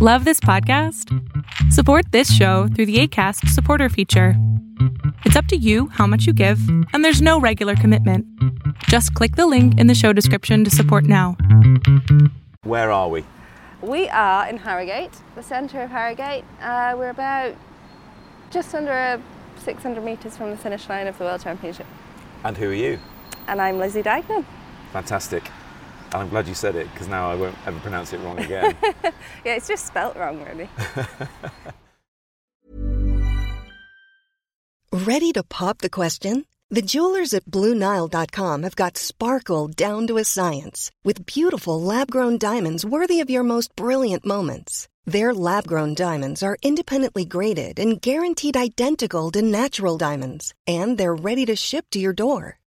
Love this podcast? Support this show through the ACAST supporter feature. It's up to you how much you give, and there's no regular commitment. Just click the link in the show description to support now. Where are we? We are in Harrogate, the centre of Harrogate. Uh, we're about just under 600 metres from the finish line of the World Championship. And who are you? And I'm Lizzie Deignan. Fantastic. And I'm glad you said it because now I won't ever pronounce it wrong again. Yeah, it's just spelt wrong, really. Ready to pop the question? The jewelers at BlueNile.com have got sparkle down to a science with beautiful lab grown diamonds worthy of your most brilliant moments. Their lab grown diamonds are independently graded and guaranteed identical to natural diamonds, and they're ready to ship to your door.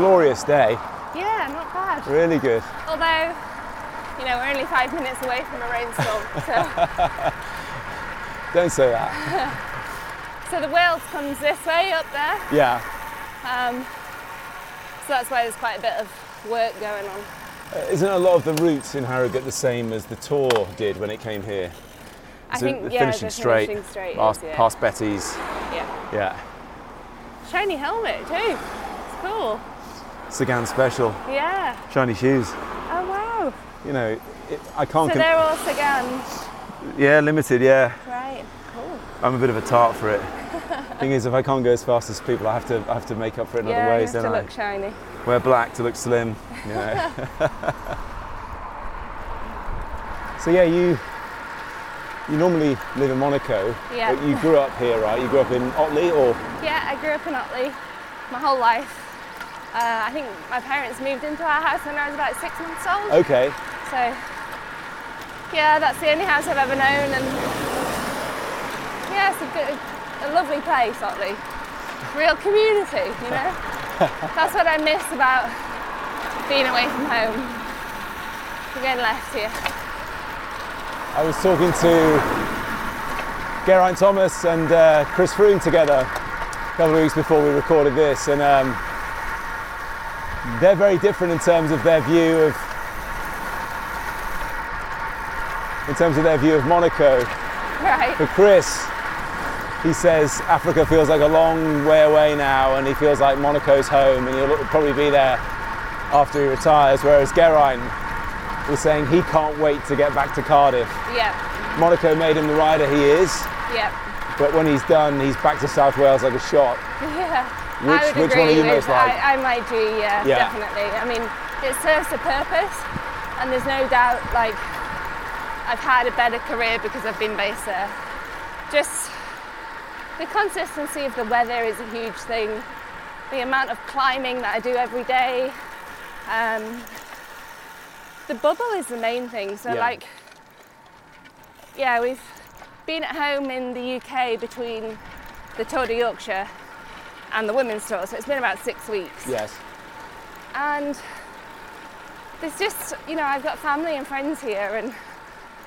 Glorious day. Yeah, not bad. Really good. Although, you know, we're only five minutes away from a rainstorm. so, Don't say that. so the Wales comes this way up there. Yeah. Um, so that's why there's quite a bit of work going on. Uh, Isn't a lot of the routes in Harrogate the same as the Tour did when it came here? I So think, the yeah, finishing the straight, finishing straight past, is, yeah. past Betty's. yeah. Yeah. Shiny helmet too. It's cool. Sagan special. Yeah. Shiny shoes. Oh wow. You know, it, I can't. So they're all Sagan. yeah, limited. Yeah. Right. Cool. I'm a bit of a tart for it. Thing is, if I can't go as fast as people, I have to, I have to make up for it in yeah, other ways, don't to I? look shiny. Wear black to look slim. You know. so yeah, you you normally live in Monaco, Yeah. but you grew up here, right? You grew up in Otley, or Yeah, I grew up in Otley my whole life. Uh, I think my parents moved into our house when I was about six months old. okay, So, yeah, that's the only house I've ever known, and yeah, it's a good, a lovely place, Otley. Real community, you know. that's what I miss about being away from home. We're getting left here. I was talking to Geraint Thomas and uh, Chris Froome together a couple of weeks before we recorded this, and um, they're very different in terms of their view of in terms of their view of Monaco. Right. For Chris, he says Africa feels like a long way away now, and he feels like Monaco's home, and he'll probably be there after he retires. Whereas Geraint was saying he can't wait to get back to Cardiff. Yep. Monaco made him the rider he is, Yep. but when he's done, he's back to South Wales like a shot. Which- I would which agree one are you with, most like? I, I'm IG, yeah, Yeah. definitely. I mean, it serves a purpose, and there's no doubt, like, I've had a better career because I've been based there. Just the consistency of the weather is a huge thing. The amount of climbing that I do every day. Um, the bubble is the main thing. So, Yeah. like, yeah, we've been at home in the UK between the Tour de Yorkshire and the women's tour, so it's been about six weeks. Yes. And there's just, you know, I've got family and friends here, and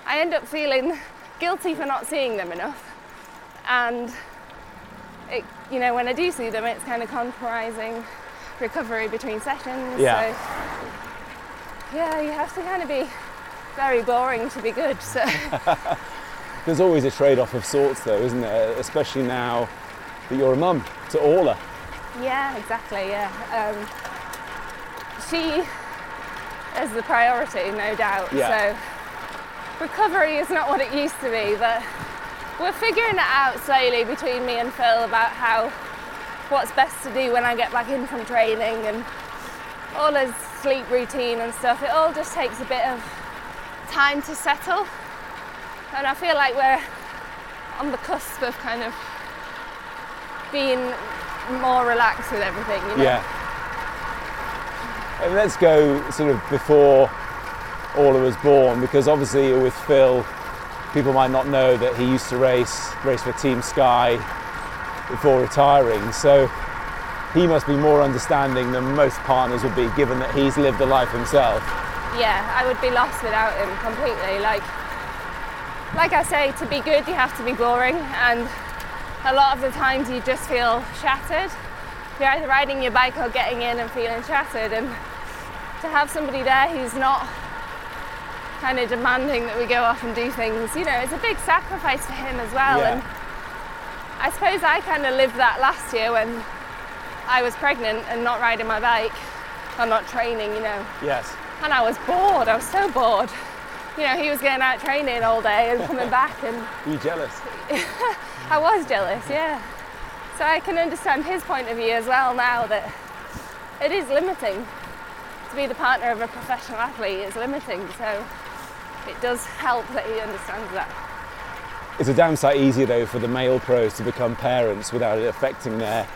I end up feeling guilty for not seeing them enough. And, it, you know, when I do see them, it's kind of compromising recovery between sessions. Yeah. So, yeah, you have to kind of be very boring to be good. So, There's always a trade-off of sorts, though, isn't there? Especially now that you're a mum to Orla. yeah, exactly, yeah. Um, she is the priority, no doubt. Yeah. So, recovery is not what it used to be, but we're figuring it out slowly between me and Phil about how what's best to do when I get back in from training and Orla's sleep routine and stuff, it all just takes a bit of time to settle. And I feel like we're on the cusp of kind of being more relaxed with everything, you know? Yeah. And let's go sort of before Orla was born, because obviously with Phil, people might not know that he used to race race for Team Sky before retiring. So he must be more understanding than most partners would be, given that he's lived a life himself. Yeah, I would be lost without him completely. Like, like I say, to be good, you have to be boring, and a lot of the times you just feel shattered. You're either riding your bike or getting in and feeling shattered, and to have somebody there who's not kind of demanding that we go off and do things, you know, it's a big sacrifice for him as well. Yeah. And I suppose I kind of lived that last year when I was pregnant and not riding my bike or not training, you know. Yes. And I was bored, I was so bored. You know, he was going out training all day and coming back, and Are you jealous? I was jealous, yeah. So I can understand his point of view as well now that it is limiting. To be the partner of a professional athlete is limiting, so it does help that he understands that. It's a damn sight easier though for the male pros to become parents without it affecting their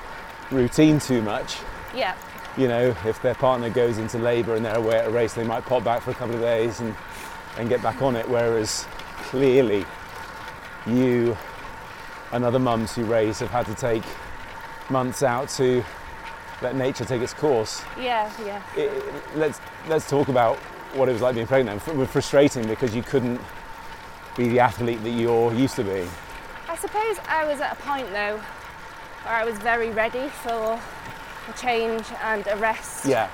routine too much. Yeah, You know, if their partner goes into labour and they're away at a race, they might pop back for a couple of days and, and get back on it. Whereas clearly, you and other mums who race have had to take months out to let nature take its course. yeah, yeah. It, it- let's let's talk about what it was like being pregnant. It was frustrating because you couldn't be the athlete that you're used to being. I suppose I was at a point though where I was very ready for a change and a rest. Yeah,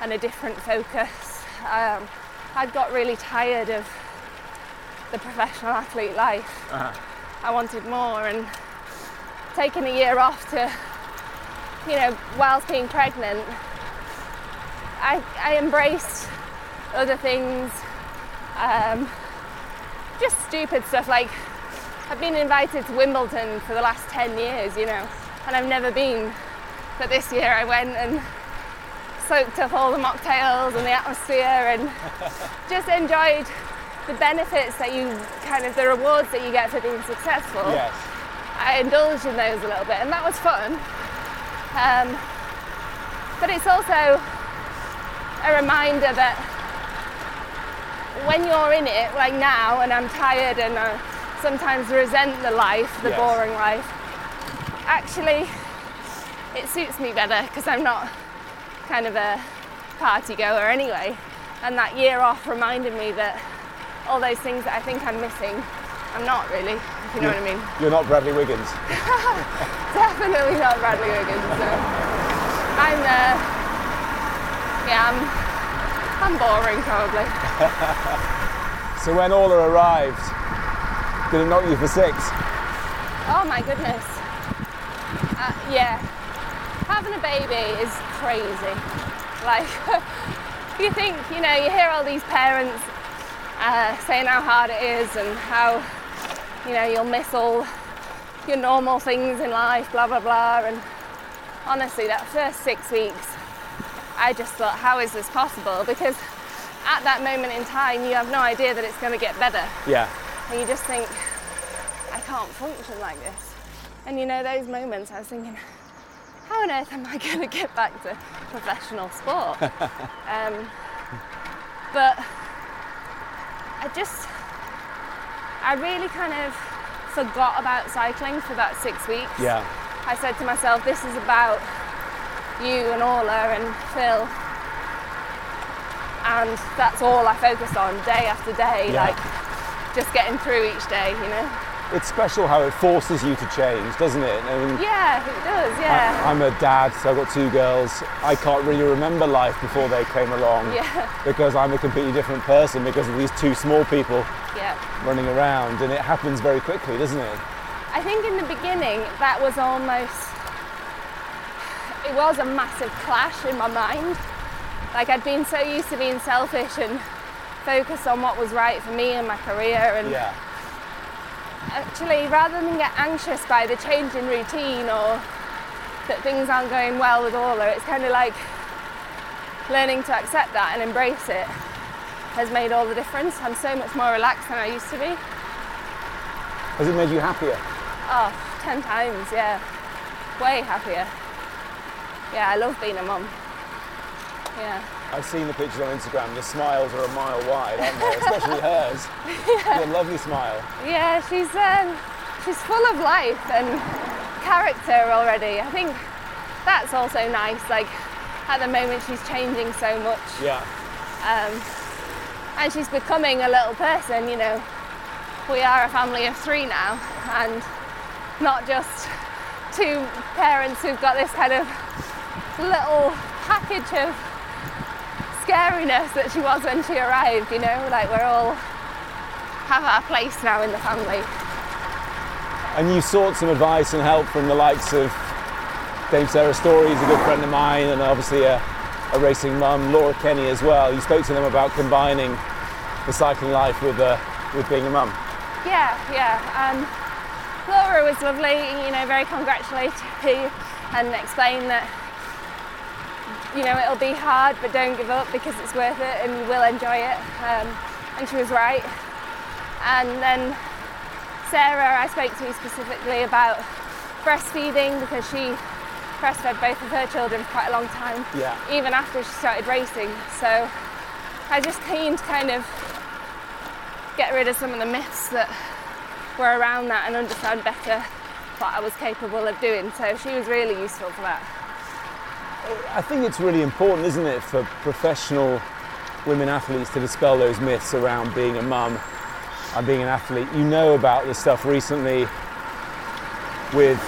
and a different focus. Um, I'd got really tired of the professional athlete life. I wanted more, and taking a year off to, you know, whilst being pregnant, I, I embraced other things, um, just stupid stuff like I've been invited to Wimbledon for the last 10 years, you know, and I've never been. But this year I went and soaked up all the mocktails and the atmosphere and just enjoyed the benefits that you kind of the rewards that you get for being successful. yes, I indulged in those a little bit and that was fun. Um, but it's also a reminder that when you're in it, like now, and I'm tired and I sometimes resent the life, the Yes. boring life, actually it suits me better because I'm not kind of a party goer anyway. And that year off reminded me that all those things that I think I'm missing, I'm not really, if you know what I mean. you're not Bradley Wiggins. Definitely not Bradley Wiggins. No. I'm, uh, yeah, I'm, I'm boring probably. So when Orla arrived, did it knock you for six? Oh my goodness. Uh, yeah, having a baby is crazy. Like, you think, you know, you hear all these parents uh, saying how hard it is and how, you know, you'll miss all your normal things in life, blah, blah, blah. And honestly, that first six weeks, I just thought, how is this possible? Because at that moment in time, you have no idea that it's going to get better. Yeah, And you just think, I can't function like this. And you know, those moments I was thinking, how on earth am I going to get back to professional sport? um, but I just, I really kind of forgot about cycling for about six weeks. yeah, I said to myself, this is about you and Orla and Phil. And that's all I focused on day after day, Yeah. like just getting through each day, you know? It's special how it forces you to change, doesn't it? I mean, Yeah, it does, yeah. I, am a dad, so I've got two girls. I can't really remember life before they came along yeah, because I'm a completely different person because of these two small people yeah. running around, and it happens very quickly, doesn't it? I think in the beginning that was almost, it was a massive clash in my mind. Like I'd been so used to being selfish and focused on what was right for me and my career and Yeah, actually rather than get anxious by the change in routine or that things aren't going well with Orla, it's kind of like learning to accept that and embrace it has made all the difference. I'm so much more relaxed than I used to be. Has it made you happier? Oh, 10 times, yeah. Way happier. Yeah, I love being a mum. Yeah. I've seen the pictures on Instagram. The smiles are a mile wide, aren't they? Especially hers. Your lovely smile. Yeah, she's um, she's full of life and character already. I think that's also nice. Like at the moment, she's changing so much, Yeah. um, and she's becoming a little person. You know, we are a family of three now, and not just two parents who've got this kind of little package of scariness that she was when she arrived. You know, like we're all have our place now in the family. And you sought some advice and help from the likes of Dame Sarah Storey, who's a good friend of mine, and obviously a, a racing mum, Laura Kenny as well. You spoke to them about combining the cycling life with, uh, with being a mum. Yeah, yeah. Um, Laura was lovely, you know, very congratulatory and explained that, you know, it'll be hard, but don't give up because it's worth it and you will enjoy it. Um, and she was right. And then Sarah, I spoke to specifically about breastfeeding because she breastfed both of her children for quite a long time, Yeah. even after she started racing. So I just keen to kind of get rid of some of the myths that were around that and understand better what I was capable of doing. So she was really useful for that. I think it's really important, isn't it, for professional women athletes to dispel those myths around being a mum and being an athlete. You know about the stuff recently with,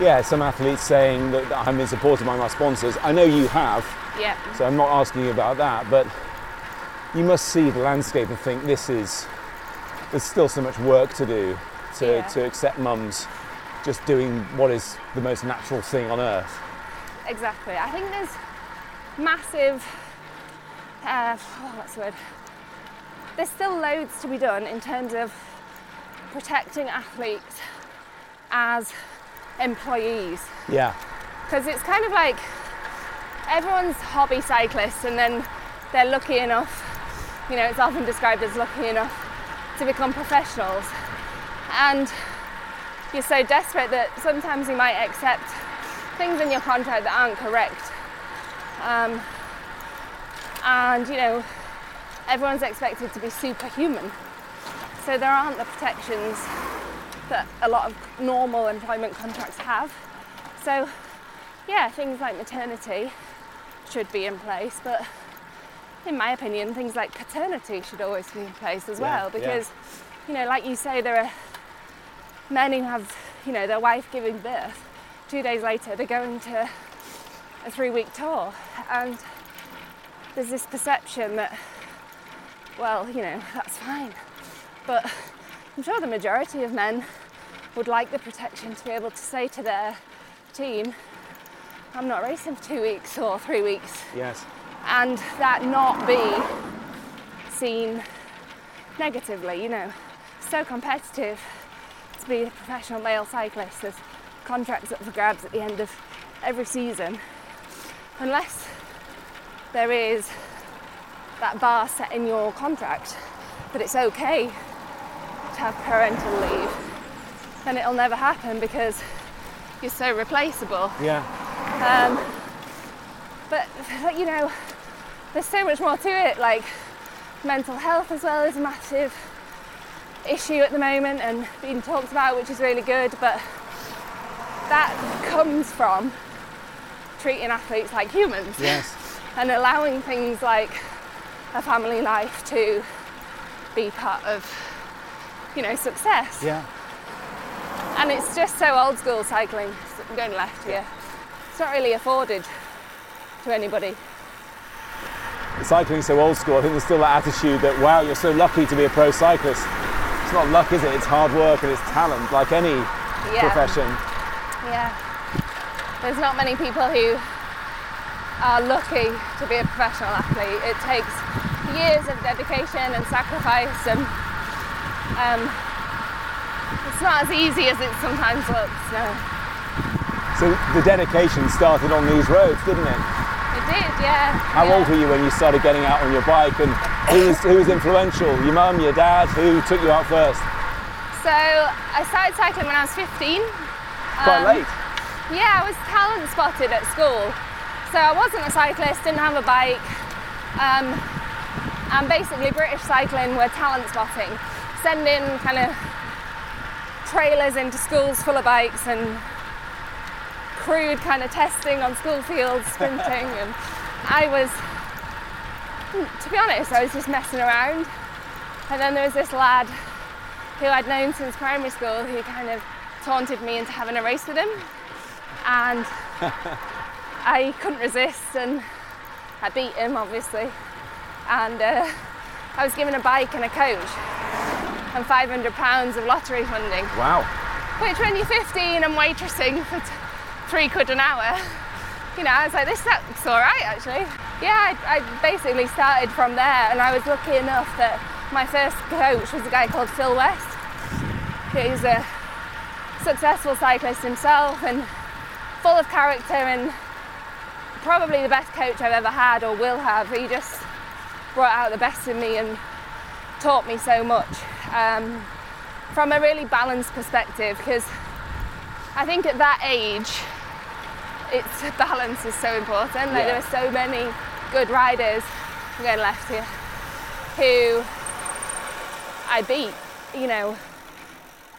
yeah, some athletes saying that I've been supported by my sponsors. I know you have, yeah, so I'm not asking you about that, but you must see the landscape and think this is, there's still so much work to do to, Yeah. to accept mums just doing what is the most natural thing on earth. Exactly. I think there's massive, uh, what's the word? There's still loads to be done in terms of protecting athletes as employees. Yeah, because it's kind of like everyone's hobby cyclists and then they're lucky enough you know it's often described as lucky enough to become professionals and you're so desperate that sometimes you might accept things in your contract that aren't correct um, and you know everyone's expected to be superhuman so there aren't the protections that a lot of normal employment contracts have so yeah, things like maternity should be in place, but in my opinion, things like paternity should always be in place as Yeah, well yeah. because, you know, like you say, there are men who have, you know, their wife giving birth. Two days later, they're going to a three week tour, and there's this perception that, well, you know, that's fine. But I'm sure the majority of men would like the protection to be able to say to their team, I'm not racing for two weeks or three weeks, yes. and that not be seen negatively, you know. So competitive to be a professional male cyclist. There's contracts up for grabs at the end of every season. Unless there is that bar set in your contract that it's okay to have parental leave, then it'll never happen because you're so replaceable. Yeah. Um, but you know, there's so much more to it. Like mental health as well is a massive issue at the moment and being talked about, which is really good. But that comes from treating athletes like humans Yes. and allowing things like a family life to be part of, you know, success. Yeah. And it's just so old school cycling. I'm going left here. It's not really afforded to anybody. Cycling's so old school. I think there's still that attitude that wow, you're so lucky to be a pro cyclist. It's not luck, is it? It's hard work and it's talent, like any Yeah. profession. Yeah. There's not many people who are lucky to be a professional athlete. It takes years of dedication and sacrifice and um, it's not as easy as it sometimes looks, no. So the dedication started on these roads, didn't it? It did, yeah. How yeah. old were you when you started getting out on your bike, and who was, who was influential? Your mum, your dad? Who took you out first? So I started cycling when I was 15. Quite Um, late. Yeah, I was talent spotted at school. So I wasn't a cyclist, didn't have a bike. Um, and basically, British cycling were talent spotting, sending kind of trailers into schools full of bikes and crude kind of testing on school fields, sprinting. and I was, to be honest, I was just messing around. And then there was this lad who I'd known since primary school who kind of taunted me into having a race with him. And I couldn't resist and I beat him obviously. And uh, I was given a bike and a coach and £500 of lottery funding, Wow. which when you're 15 and waitressing for t- three quid an hour, you know, I was like, this looks all right actually. Yeah, I, I basically started from there and I was lucky enough that my first coach was a guy called Phil West. He's a successful cyclist himself and full of character and probably the best coach I've ever had or will have. He just brought out the best in me and taught me so much um, from a really balanced perspective because I think at that age, it's balance is so important. Like Yeah. there are so many good riders, I'm going left here, who I beat, you know,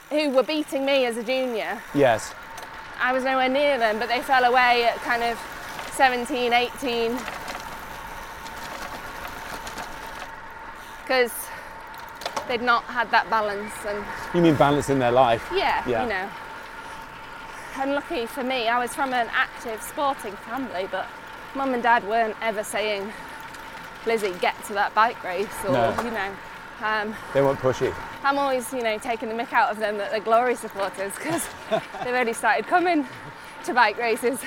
who were beating me as a junior. Yes. I was nowhere near them, but they fell away at kind of 17, 18. Because they'd not had that balance and You mean balance in their life? yeah, Yeah. you know. And lucky for me, I was from an active sporting family, but mum and dad weren't ever saying, Lizzie, get to that bike race, or, No. you know. Um, They weren't pushy. I'm always, you know, taking the mick out of them that they're glory supporters because they've only started coming to bike races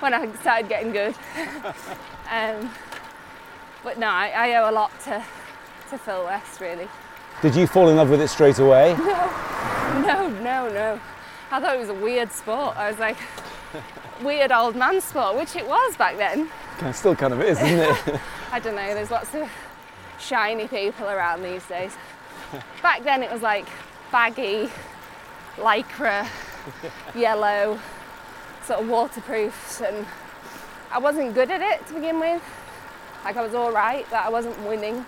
when I started getting good. um, but no, I, I owe a lot to, to Phil West, really. Did you fall in love with it straight away? No, no, no. No. I thought it was a weird sport. I was like, weird old man sport, which it was back then. Of still kind of is, isn't it? I don't know, there's lots of shiny people around these days. Back then it was like baggy, lycra, yellow, sort of waterproofs, and I wasn't good at it to begin with. Like I was all right, but I wasn't winning.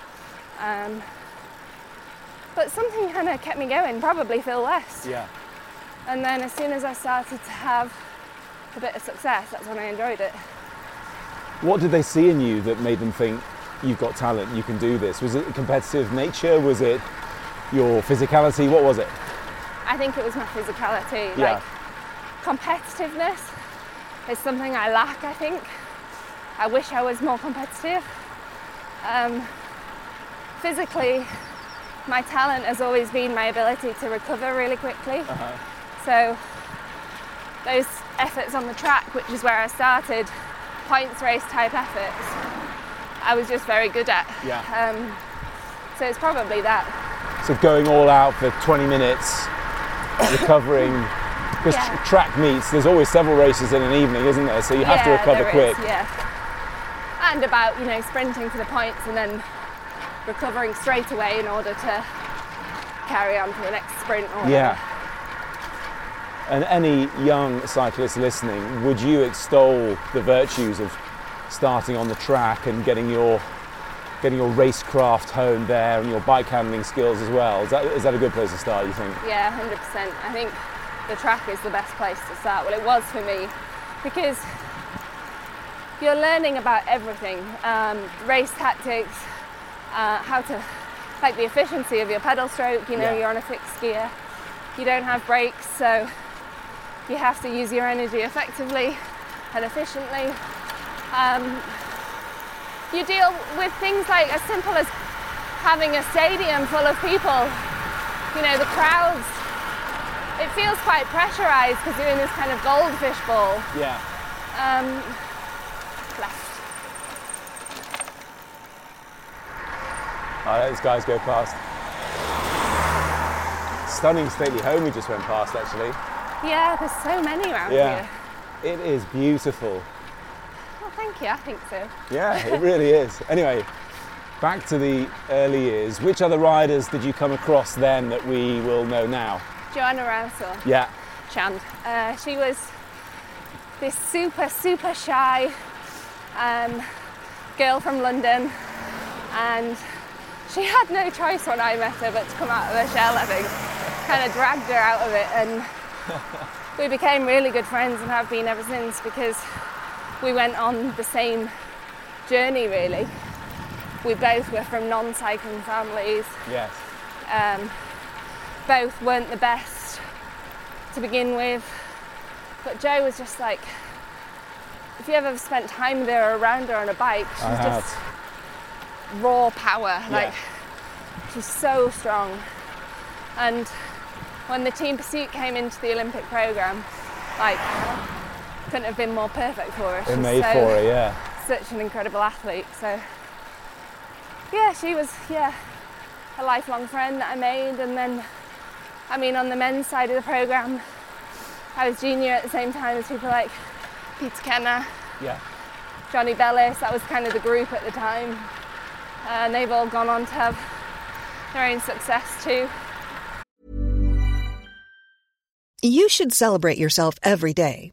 Um, but something kind of kept me going, probably Phil West. yeah. And then as soon as I started to have a bit of success, that's when I enjoyed it. What did they see in you that made them think you've got talent, you can do this? Was it competitive nature? Was it your physicality? What was it? I think it was my physicality. Yeah. Like competitiveness is something I lack, I think. I wish I was more competitive. Um, physically, my talent has always been my ability to recover really quickly. So, those efforts on the track, which is where I started, points race type efforts, I was just very good at. Yeah. Um, so, it's probably that. So going all out for 20 minutes, recovering. Because Yeah. track meets, there's always several races in an evening, isn't there? So you have to recover quick. is, yeah. And about, you know, sprinting for the points and then recovering straight away in order to carry on to the next sprint or Yeah. whatever. And any young cyclist listening, would you extol the virtues of starting on the track and getting your getting your racecraft honed there and your bike handling skills as well? Is that, is that a good place to start, you think? Yeah, 100%. I think the track is the best place to start. Well, it was for me because you're learning about everything um, race tactics, uh, how to, like the efficiency of your pedal stroke. You know, Yeah. you're on a fixed gear, you don't have brakes, so you have to use your energy effectively and efficiently. Um, you deal with things like as simple as having a stadium full of people you know, the crowds, it feels quite pressurized because you're in this kind of goldfish bowl. Yeah. Um, left. Oh, those guys go past. Stunning stately home we just went past actually. Yeah, there's so many around Yeah. here. It is beautiful. Thank you. I think so. Yeah, it really is. Anyway, back to the early years. Which other riders did you come across then that we will know now? Joanna Rowsell. Yeah. Shand. Uh, she was this super, super shy um, girl from London, and she had no choice when I met her but to come out of her shell, I think. Kind of dragged her out of it, and we became really good friends and have been ever since because we went on the same journey, really. We both were from non cycling families, Yes. um, both weren't the best to begin with. But Jo was just like, if you ever spent time with her or around her on a bike, she's I have. just raw power. Like, she's so strong. And when the Team Pursuit came into the Olympic program, like, couldn't have been more perfect for her. It She's made so, for her, yeah. such an incredible athlete. So, yeah, she was, yeah, a lifelong friend that I made. And then, I mean, on the men's side of the program, I was junior at the same time as people like Peter Kennaugh, Yeah. Jonny Bellis. That was kind of the group at the time. And they've all gone on to have their own success too. You should celebrate yourself every day,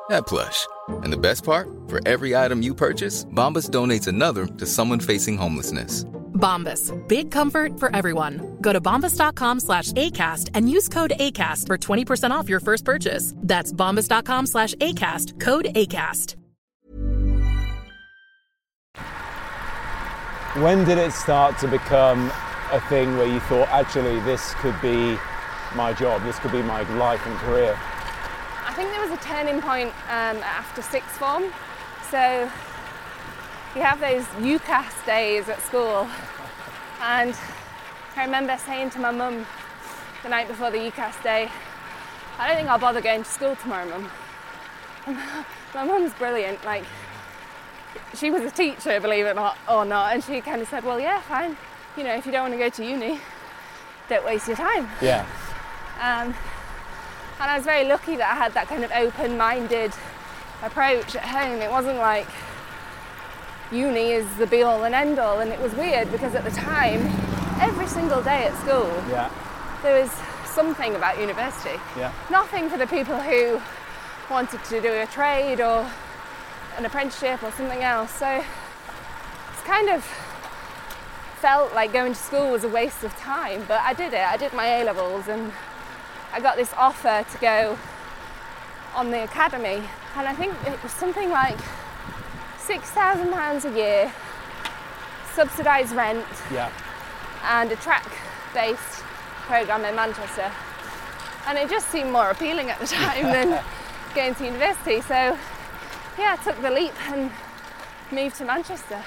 that plush. And the best part? For every item you purchase, Bombas donates another to someone facing homelessness. Bombas. Big comfort for everyone. Go to bombas.com slash ACAST and use code ACAST for 20% off your first purchase. That's bombas.com slash ACAST. Code ACAST. When did it start to become a thing where you thought, actually, this could be my job, this could be my life and career? I think there was a turning point um, after sixth form. So you have those UCAS days at school, and I remember saying to my mum the night before the UCAS day, I don't think I'll bother going to school tomorrow, mum. my mum's brilliant. Like she was a teacher, believe it or not, or not, and she kind of said, "Well, yeah, fine. You know, if you don't want to go to uni, don't waste your time." Yeah. Um, and I was very lucky that I had that kind of open minded approach at home. It wasn't like uni is the be all and end all. And it was weird because at the time, every single day at school, Yeah. there was something about university. Yeah. Nothing for the people who wanted to do a trade or an apprenticeship or something else. So it's kind of felt like going to school was a waste of time, but I did it. I did my A levels and I got this offer to go on the academy, and I think it was something like £6,000 a year, subsidised rent, Yeah. and a track based programme in Manchester. And it just seemed more appealing at the time than going to university. So, yeah, I took the leap and moved to Manchester.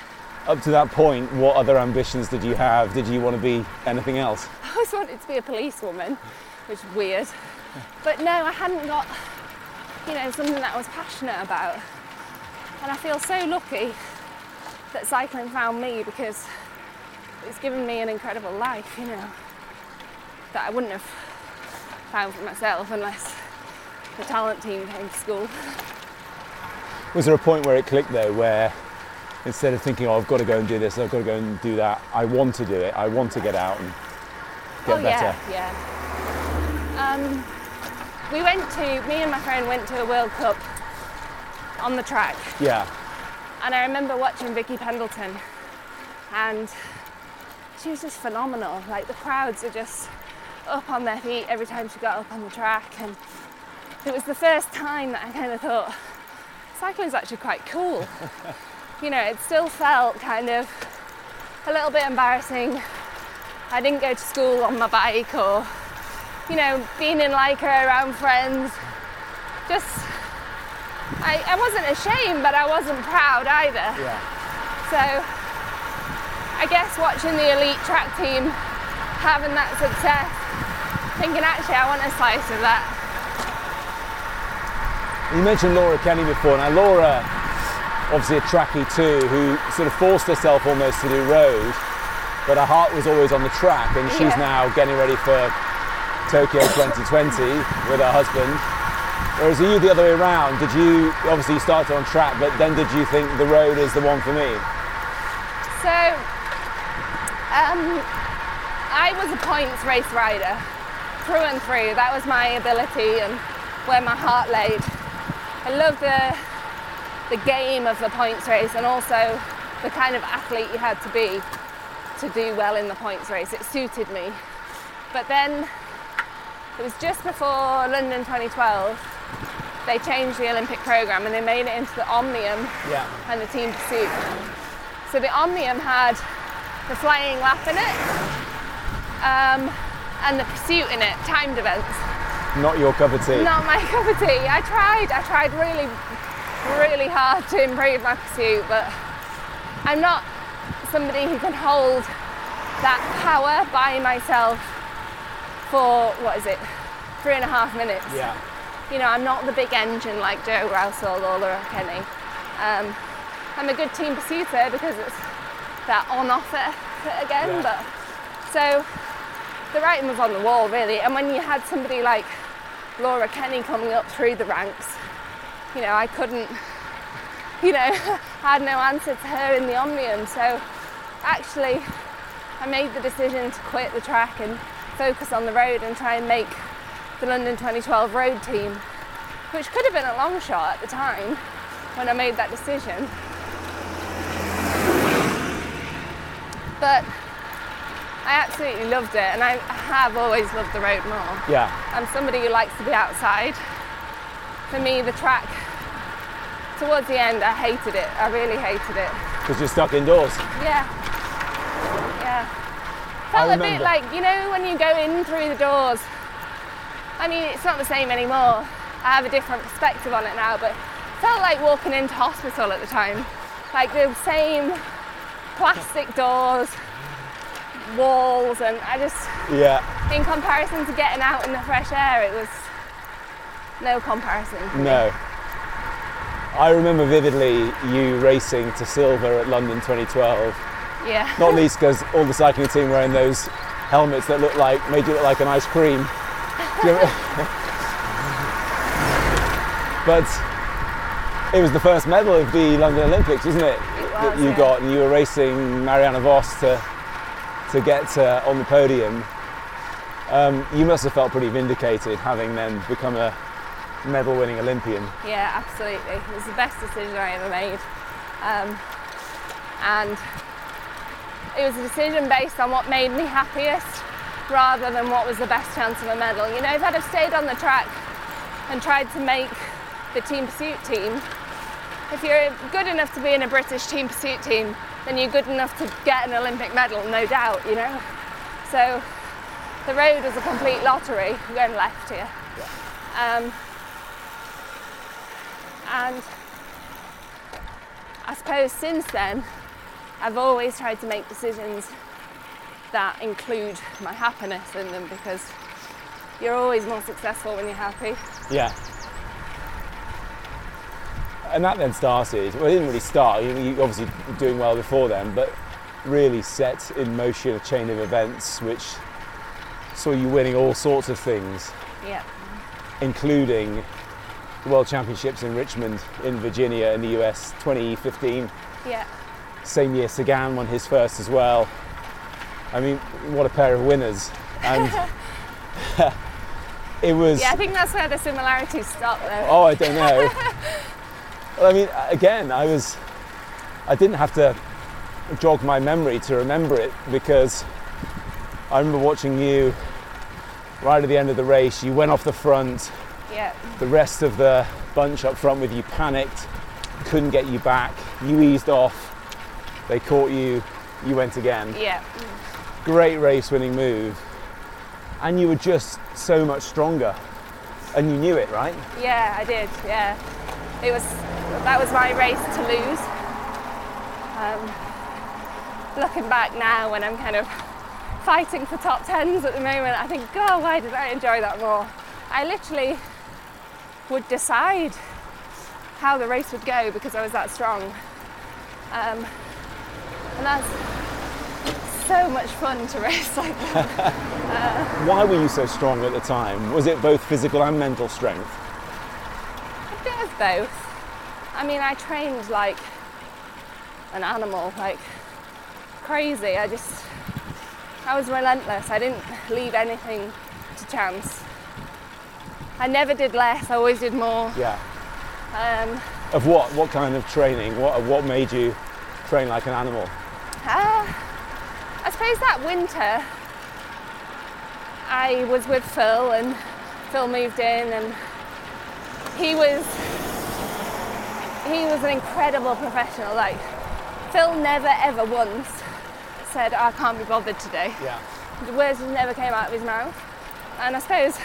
Up to that point, what other ambitions did you have? Did you want to be anything else? I always wanted to be a policewoman, which is weird. But no, I hadn't got, you know, something that I was passionate about. And I feel so lucky that cycling found me because it's given me an incredible life, you know, that I wouldn't have found for myself unless the talent team came to school. Was there a point where it clicked though, where instead of thinking, oh, I've got to go and do this, I've got to go and do that. I want to do it. I want to get out and get oh better. yeah, yeah. Um, we went to me and my friend went to a World Cup on the track, Yeah. and I remember watching Vicky Pendleton, and she was just phenomenal. Like the crowds are just up on their feet every time she got up on the track, and it was the first time that I kind of thought cycling's actually quite cool. you know, it still felt kind of a little bit embarrassing. I didn't go to school on my bike or, you know, being in lycra around friends. Just, I, I wasn't ashamed, but I wasn't proud either. Yeah. So I guess watching the elite track team having that success, thinking actually I want a slice of that. You mentioned Laura Kenny before. Now, Laura, obviously a trackie too, who sort of forced herself almost to do road, but her heart was always on the track, and she's Yeah. now getting ready for Tokyo 2020 with her husband. Whereas you the other way around, did you obviously you started on track, but then did you think the road is the one for me? So, um, I was a points race rider through and through. That was my ability and where my heart laid. I love the the game of the points race and also the kind of athlete you had to be to do well in the points race. It suited me. But then it was just before London 2012. They changed the Olympic program and they made it into the Omnium Yeah. and the team pursuit. So the Omnium had the flying lap in it um, and the pursuit in it, timed events. Not your cup of tea. Not my cup of tea. I tried, I tried really, really hard to improve my pursuit, but I'm not somebody who can hold that power by myself for, what is it, three and a half minutes. Yeah. You know, I'm not the big engine like Jo Rowsell or Laura Kenny. Um, I'm a good team pursuiter because it's that on-off it again. Yeah. But so the writing was on the wall really. And when you had somebody like Laura Kenny coming up through the ranks, you know, I couldn't, you know, I had no answer to her in the Omnium. So actually, I made the decision to quit the track and focus on the road and try and make the London 2012 road team, which could have been a long shot at the time when I made that decision. But I absolutely loved it, and I have always loved the road more. Yeah. I'm somebody who likes to be outside. For me, the track, towards the end, I hated it. I really hated it. Because you're stuck indoors. Yeah. Yeah. Felt a bit like, you know, when you go in through the doors. I mean, it's not the same anymore. I have a different perspective on it now, but it felt like walking into hospital at the time. Like the same plastic doors, walls, and I just, Yeah. in comparison to getting out in the fresh air, it was no comparison. No. I remember vividly you racing to silver at London 2012. Yeah. Not least because all the cycling team wearing those helmets that look like made you look like an ice cream. Do you ever- but it was the first medal of the London Olympics, wasn't it? that was, you yeah. got, and you were racing Marianne Vos to to get uh, on the podium. Um, you must have felt pretty vindicated having then become a medal-winning Olympian. Yeah, absolutely. It was the best decision I ever made. Um, and it was a decision based on what made me happiest rather than what was the best chance of a medal. You know, if I'd have stayed on the track and tried to make the team pursuit team, if you're good enough to be in a British team pursuit team, then you're good enough to get an Olympic medal, no doubt, you know? So the road was a complete lottery. Going left here. Um, and I suppose since then, I've always tried to make decisions that include my happiness in them because you're always more successful when you're happy. Yeah. And that then started, well, it didn't really start, you, obviously were doing well before then, but really set in motion a chain of events which saw you winning all sorts of things, Yeah. including the World Championships in Richmond, in Virginia, in the US, 2015. Yeah. Same year, Sagan won his first as well. I mean, what a pair of winners. And it was. Yeah, I think that's where the similarities stop, though. Oh, I don't know. well, I mean, again, I was. I didn't have to jog my memory to remember it because I remember watching you right at the end of the race. You went off the front. Yeah. The rest of the bunch up front with you panicked, couldn't get you back. You eased off. They caught you. You went again. Yeah. Great race winning move. And you were just so much stronger. And you knew it, right? Yeah, I did. Yeah. It was that was my race to lose. Um, looking back now when I'm kind of fighting for top tens at the moment, I think, God, why did I enjoy that more? I literally would decide how the race would go because I was that strong. Um, and that's so much fun to race like that. Why were you so strong at the time? Was it both physical and mental strength? A bit of both. I mean, I trained like an animal, like crazy. I just, I was relentless. I didn't leave anything to chance. I never did less, I always did more. Yeah. Um, Of what? What kind of training? What, what made you train like an animal? Uh, I suppose that winter I was with Phil and Phil moved in and he was he was an incredible professional. Like Phil never ever once said I can't be bothered today. Yeah. The words never came out of his mouth. And I suppose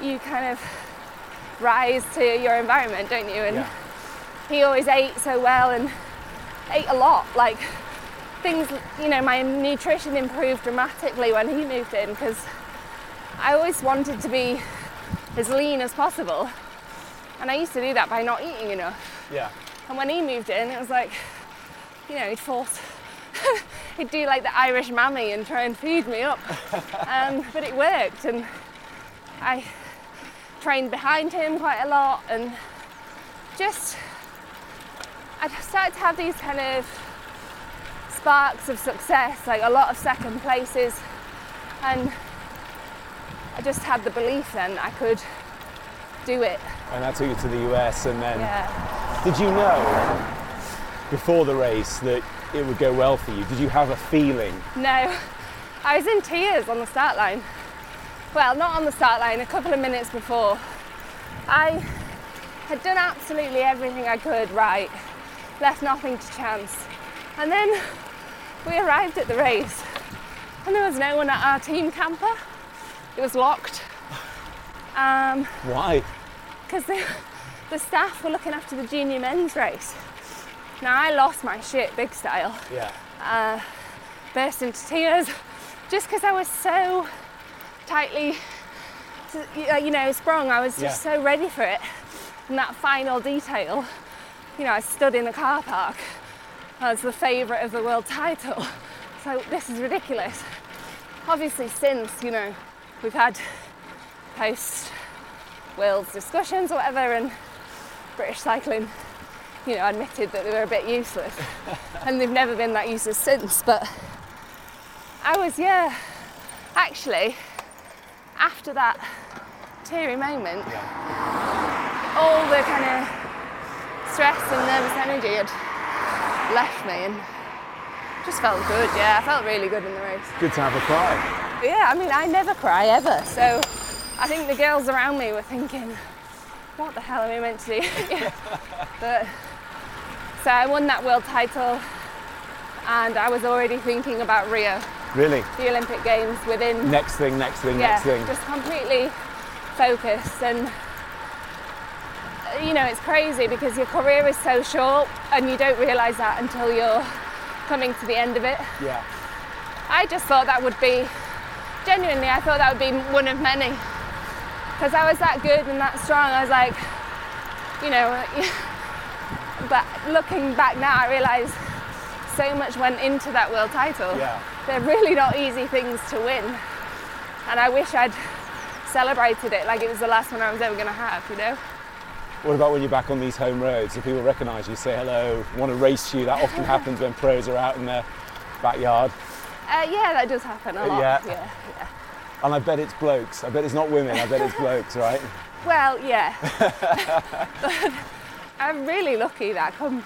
you kind of rise to your environment, don't you? And Yeah. he always ate so well and ate a lot. Like things, you know, my nutrition improved dramatically when he moved in because I always wanted to be as lean as possible. And I used to do that by not eating enough. Yeah. And when he moved in, it was like, you know, he'd force, he'd do like the Irish mammy and try and feed me up. um, but it worked, and I trained behind him quite a lot, and just, I started to have these kind of sparks of success, like a lot of second places, and I just had the belief then I could do it. And that took you to the US and then Yeah. did you know before the race that it would go well for you? Did you have a feeling? No, I was in tears on the start line. Well, not on the start line, a couple of minutes before. I had done absolutely everything I could right, left nothing to chance. And then we arrived at the race, and there was no one at our team camper. It was locked. Um, Why? because the, the staff were looking after the junior men's race. Now I lost my shit big style Yeah. uh, burst into tears just because I was so tightly, you know, sprung. I was just Yeah. so ready for it. And that final detail, you know, I stood in the car park as the favourite of the world title. So this is ridiculous. Obviously, since, you know, we've had post worlds discussions or whatever, and British cycling, you know, admitted that they were a bit useless and they've never been that useless since. But I was, yeah, actually, after that teary moment, all the kind of stress and nervous energy had left me and just felt good. Yeah, I felt really good in the race. Good to have a cry. Yeah, I mean, I never cry ever, so I think the girls around me were thinking, what the hell are we meant to do? Yeah. but so I won that world title, and I was already thinking about Rio, Really? the Olympic Games within. Next thing, next thing, yeah, next thing. just completely focused and. You know, it's crazy because your career is so short and you don't realise that until you're coming to the end of it. Yeah. I just thought that would be, genuinely, I thought that would be one of many. Because I was that good and that strong. I was like, you know, but looking back now, I realise so much went into that world title. Yeah. They're really not easy things to win. And I wish I'd celebrated it like it was the last one I was ever going to have, you know? What about when you're back on these home roads? Do people recognise you, say hello, want to race you? That often happens when pros are out in their backyard. Uh, yeah, that does happen a lot. Yeah. yeah, yeah. And I bet it's blokes. I bet it's not women. I bet it's blokes, right? Well, yeah. but I'm really lucky that I come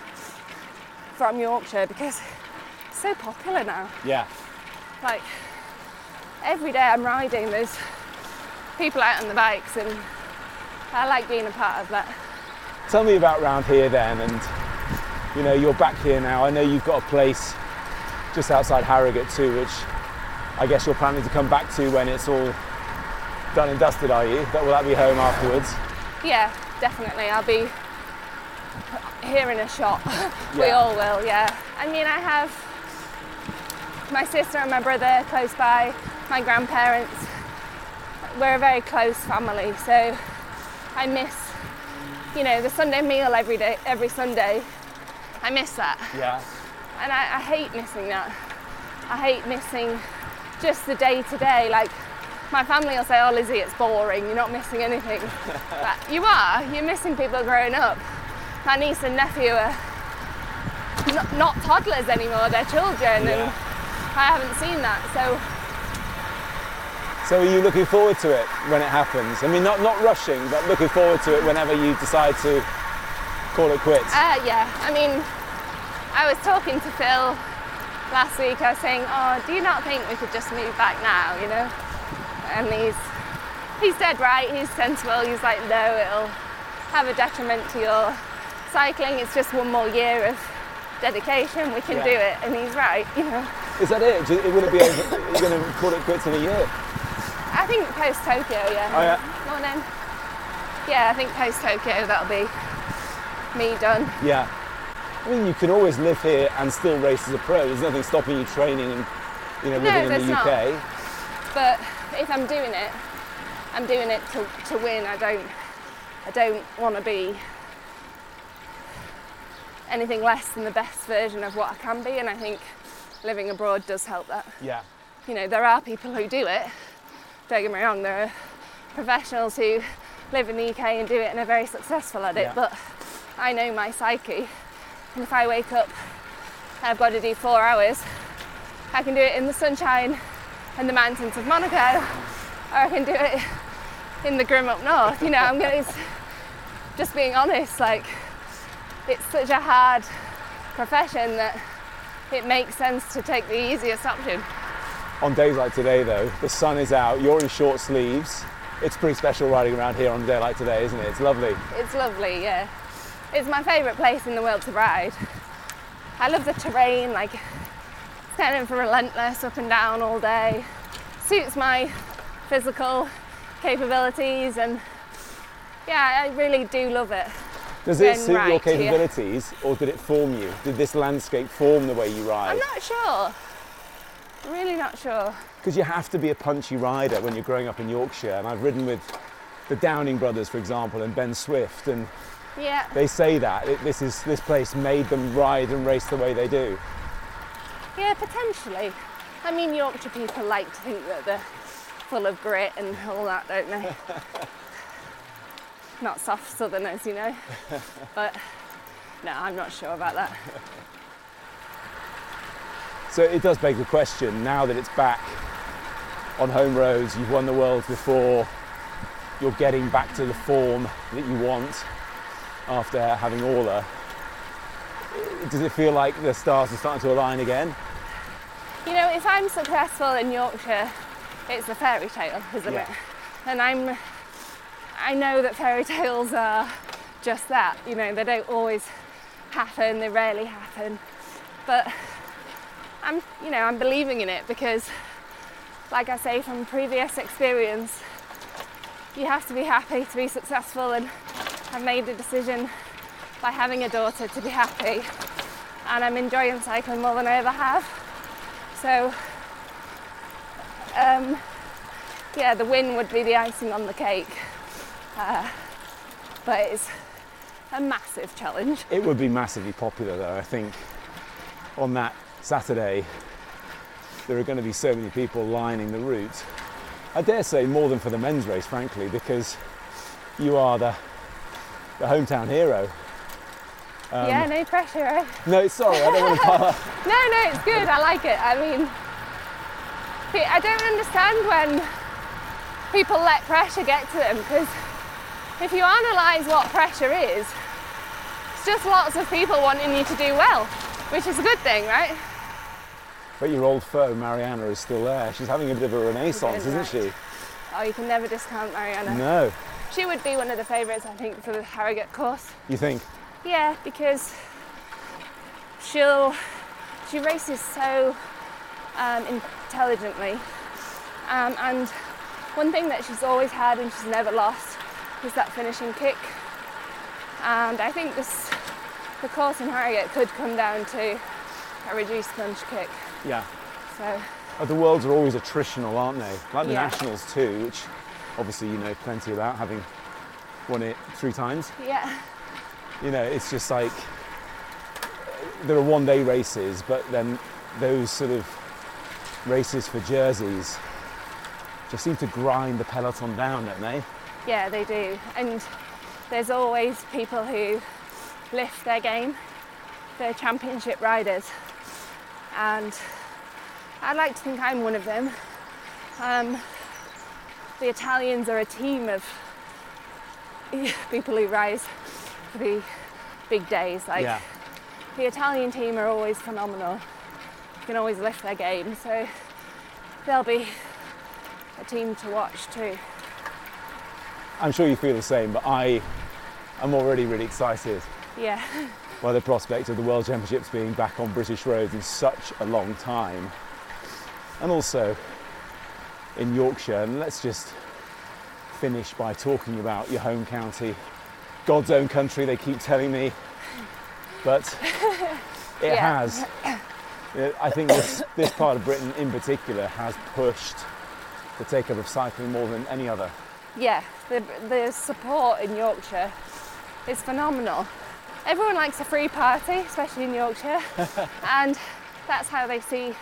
from Yorkshire because it's so popular now. Yeah. Like every day I'm riding, there's people out on the bikes, and I like being a part of that. Tell me about round here then, and you know you're back here now. I know you've got a place just outside Harrogate too, which I guess you're planning to come back to when it's all done and dusted. Are you? That will that be home afterwards? Yeah, definitely. I'll be here in a shot. we all will, yeah. I mean, I have my sister and my brother close by, my grandparents. We're a very close family, so I miss, you know, the Sunday meal every day, every Sunday. I miss that, Yeah. and I, I hate missing that. I hate missing just the day to day. Like my family will say, "Oh, Lizzie, it's boring. You're not missing anything." but you are. You're missing people growing up. My niece and nephew are not, not toddlers anymore. They're children, and I haven't seen that. So So are you looking forward to it when it happens? I mean, not not rushing, but looking forward to it whenever you decide to call it quits. Uh, yeah, I mean, I was talking to Phil last week. I was saying, "Oh, do you not think we could just move back now?" You know, and he's he's dead right. He's sensible. He's like, "No, it'll have a detriment to your cycling. It's just one more year of dedication. We can Yeah. do it." And he's right. You know, Is that it? Will it be over? Are going to call it quits in a year? I think post Tokyo, yeah. Oh, yeah. Morning. Yeah, I think post Tokyo that'll be me done. Yeah. I mean, you can always live here and still race as a pro. There's nothing stopping you training and you know No, living in there's the not. UK. But if I'm doing it, I'm doing it to, to win. I don't I don't want to be anything less than the best version of what I can be and I think living abroad does help that. Yeah. You know, there are people who do it. Don't get me wrong, there are professionals who live in the UK and do it and are very successful at it, Yeah. but I know my psyche. And if I wake up I've got to do four hours, I can do it in the sunshine and the mountains of Monaco, or I can do it in the grim up north. You know, I'm to just being honest, like it's such a hard profession that it makes sense to take the easiest option. On days like today, though, the sun is out. You're in short sleeves. It's pretty special riding around here on a day like today, isn't it? It's lovely. It's lovely, yeah. It's my favourite place in the world to ride. I love the terrain, like kind of relentless up and down all day. Suits my physical capabilities and yeah, I really do love it. Does it suit your right, capabilities, or did it form you? Did this landscape form the way you ride? I'm not sure. Really not sure. because you have to be a punchy rider when you're growing up in Yorkshire. And I've ridden with the Downing brothers, for example, and Ben Swift, and Yeah. they say that it, this is this place made them ride and race the way they do. Yeah, potentially. I mean, Yorkshire people like to think that they're full of grit and all that, don't they? not soft southerners, you know. but no, I'm not sure about that. So it does beg the question now that it's back on home roads, you've won the world before, you're getting back to the form that you want after having Orla. Does it feel like the stars are starting to align again? You know, if I'm successful in Yorkshire, it's a fairy tale, isn't Yeah. it? And I'm, I know that fairy tales are just that. You know, they don't always happen. They rarely happen. But I'm, you know, I'm believing in it because, like I say from previous experience, you have to be happy to be successful. And I've made the decision by having a daughter to be happy. And I'm enjoying cycling more than I ever have. So, um, yeah, the win would be the icing on the cake. Uh, but it's a massive challenge. It would be massively popular, though. I think on that Saturday, there are going to be so many people lining the route. I dare say more than for the men's race, frankly, because you are the the hometown hero. Um, yeah, no pressure, right? No, sorry, I don't want to pile up. No, no, it's good. I like it. I mean, I don't understand when people let pressure get to them because if you analyse what pressure is, it's just lots of people wanting you to do well, which is a good thing, right? But your old foe, Marianne, is still there. She's having a bit of a renaissance, isn't she? Oh, you can never discount Marianne. No. She would be one of the favourites, I think, for the Harrogate course. You think? Yeah, because she'll she races so um, intelligently, um, and one thing that she's always had and she's never lost is that finishing kick. And I think this the course in Harrogate could come down to a reduced lunge kick. Yeah. So Uh, the worlds are always attritional, aren't they? Like the Yeah. nationals too, which obviously you know plenty about, having won it three times. yeah, You know, it's just like there are one-day races, but then those sort of races for jerseys just seem to grind the peloton down, don't they? yeah, they do. And there's always people who lift their game. They're championship riders, and I'd like to think I'm one of them. Um, the Italians are a team of people who rise for the big days. Like yeah. the Italian team are always phenomenal. You can always lift their game, so they'll be a team to watch too. I'm sure you feel the same, but I am already really excited Yeah, by the prospect of the World Championships being back on British roads in such a long time. And also in Yorkshire, and let's just finish by talking about your home county, God's own country, they keep telling me, but it Yeah. has. I think this, this part of Britain in particular has pushed the take up of cycling more than any other. yeah. The, the support in Yorkshire is phenomenal. Everyone likes a free party, especially in Yorkshire, and that's how they see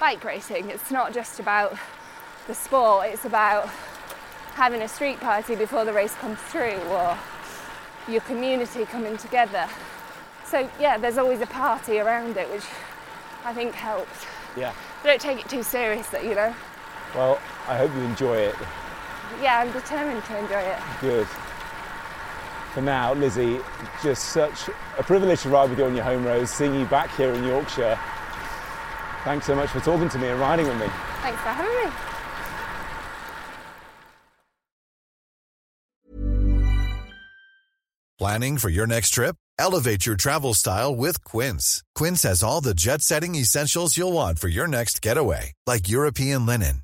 bike racing. It's not just about the sport; it's about having a street party before the race comes through, or your community coming together. So yeah, there's always a party around it, which I think helps. Yeah. But don't take it too seriously, you know. Well, I hope you enjoy it. Yeah, I'm determined to enjoy it. Good. For now, Lizzie, just such a privilege to ride with you on your home roads, seeing you back here in Yorkshire. Thanks so much for talking to me and riding with me. Thanks for having me. Planning for your next trip? Elevate your travel style with Quince. Quince has all the jet setting essentials you'll want for your next getaway, like European linen,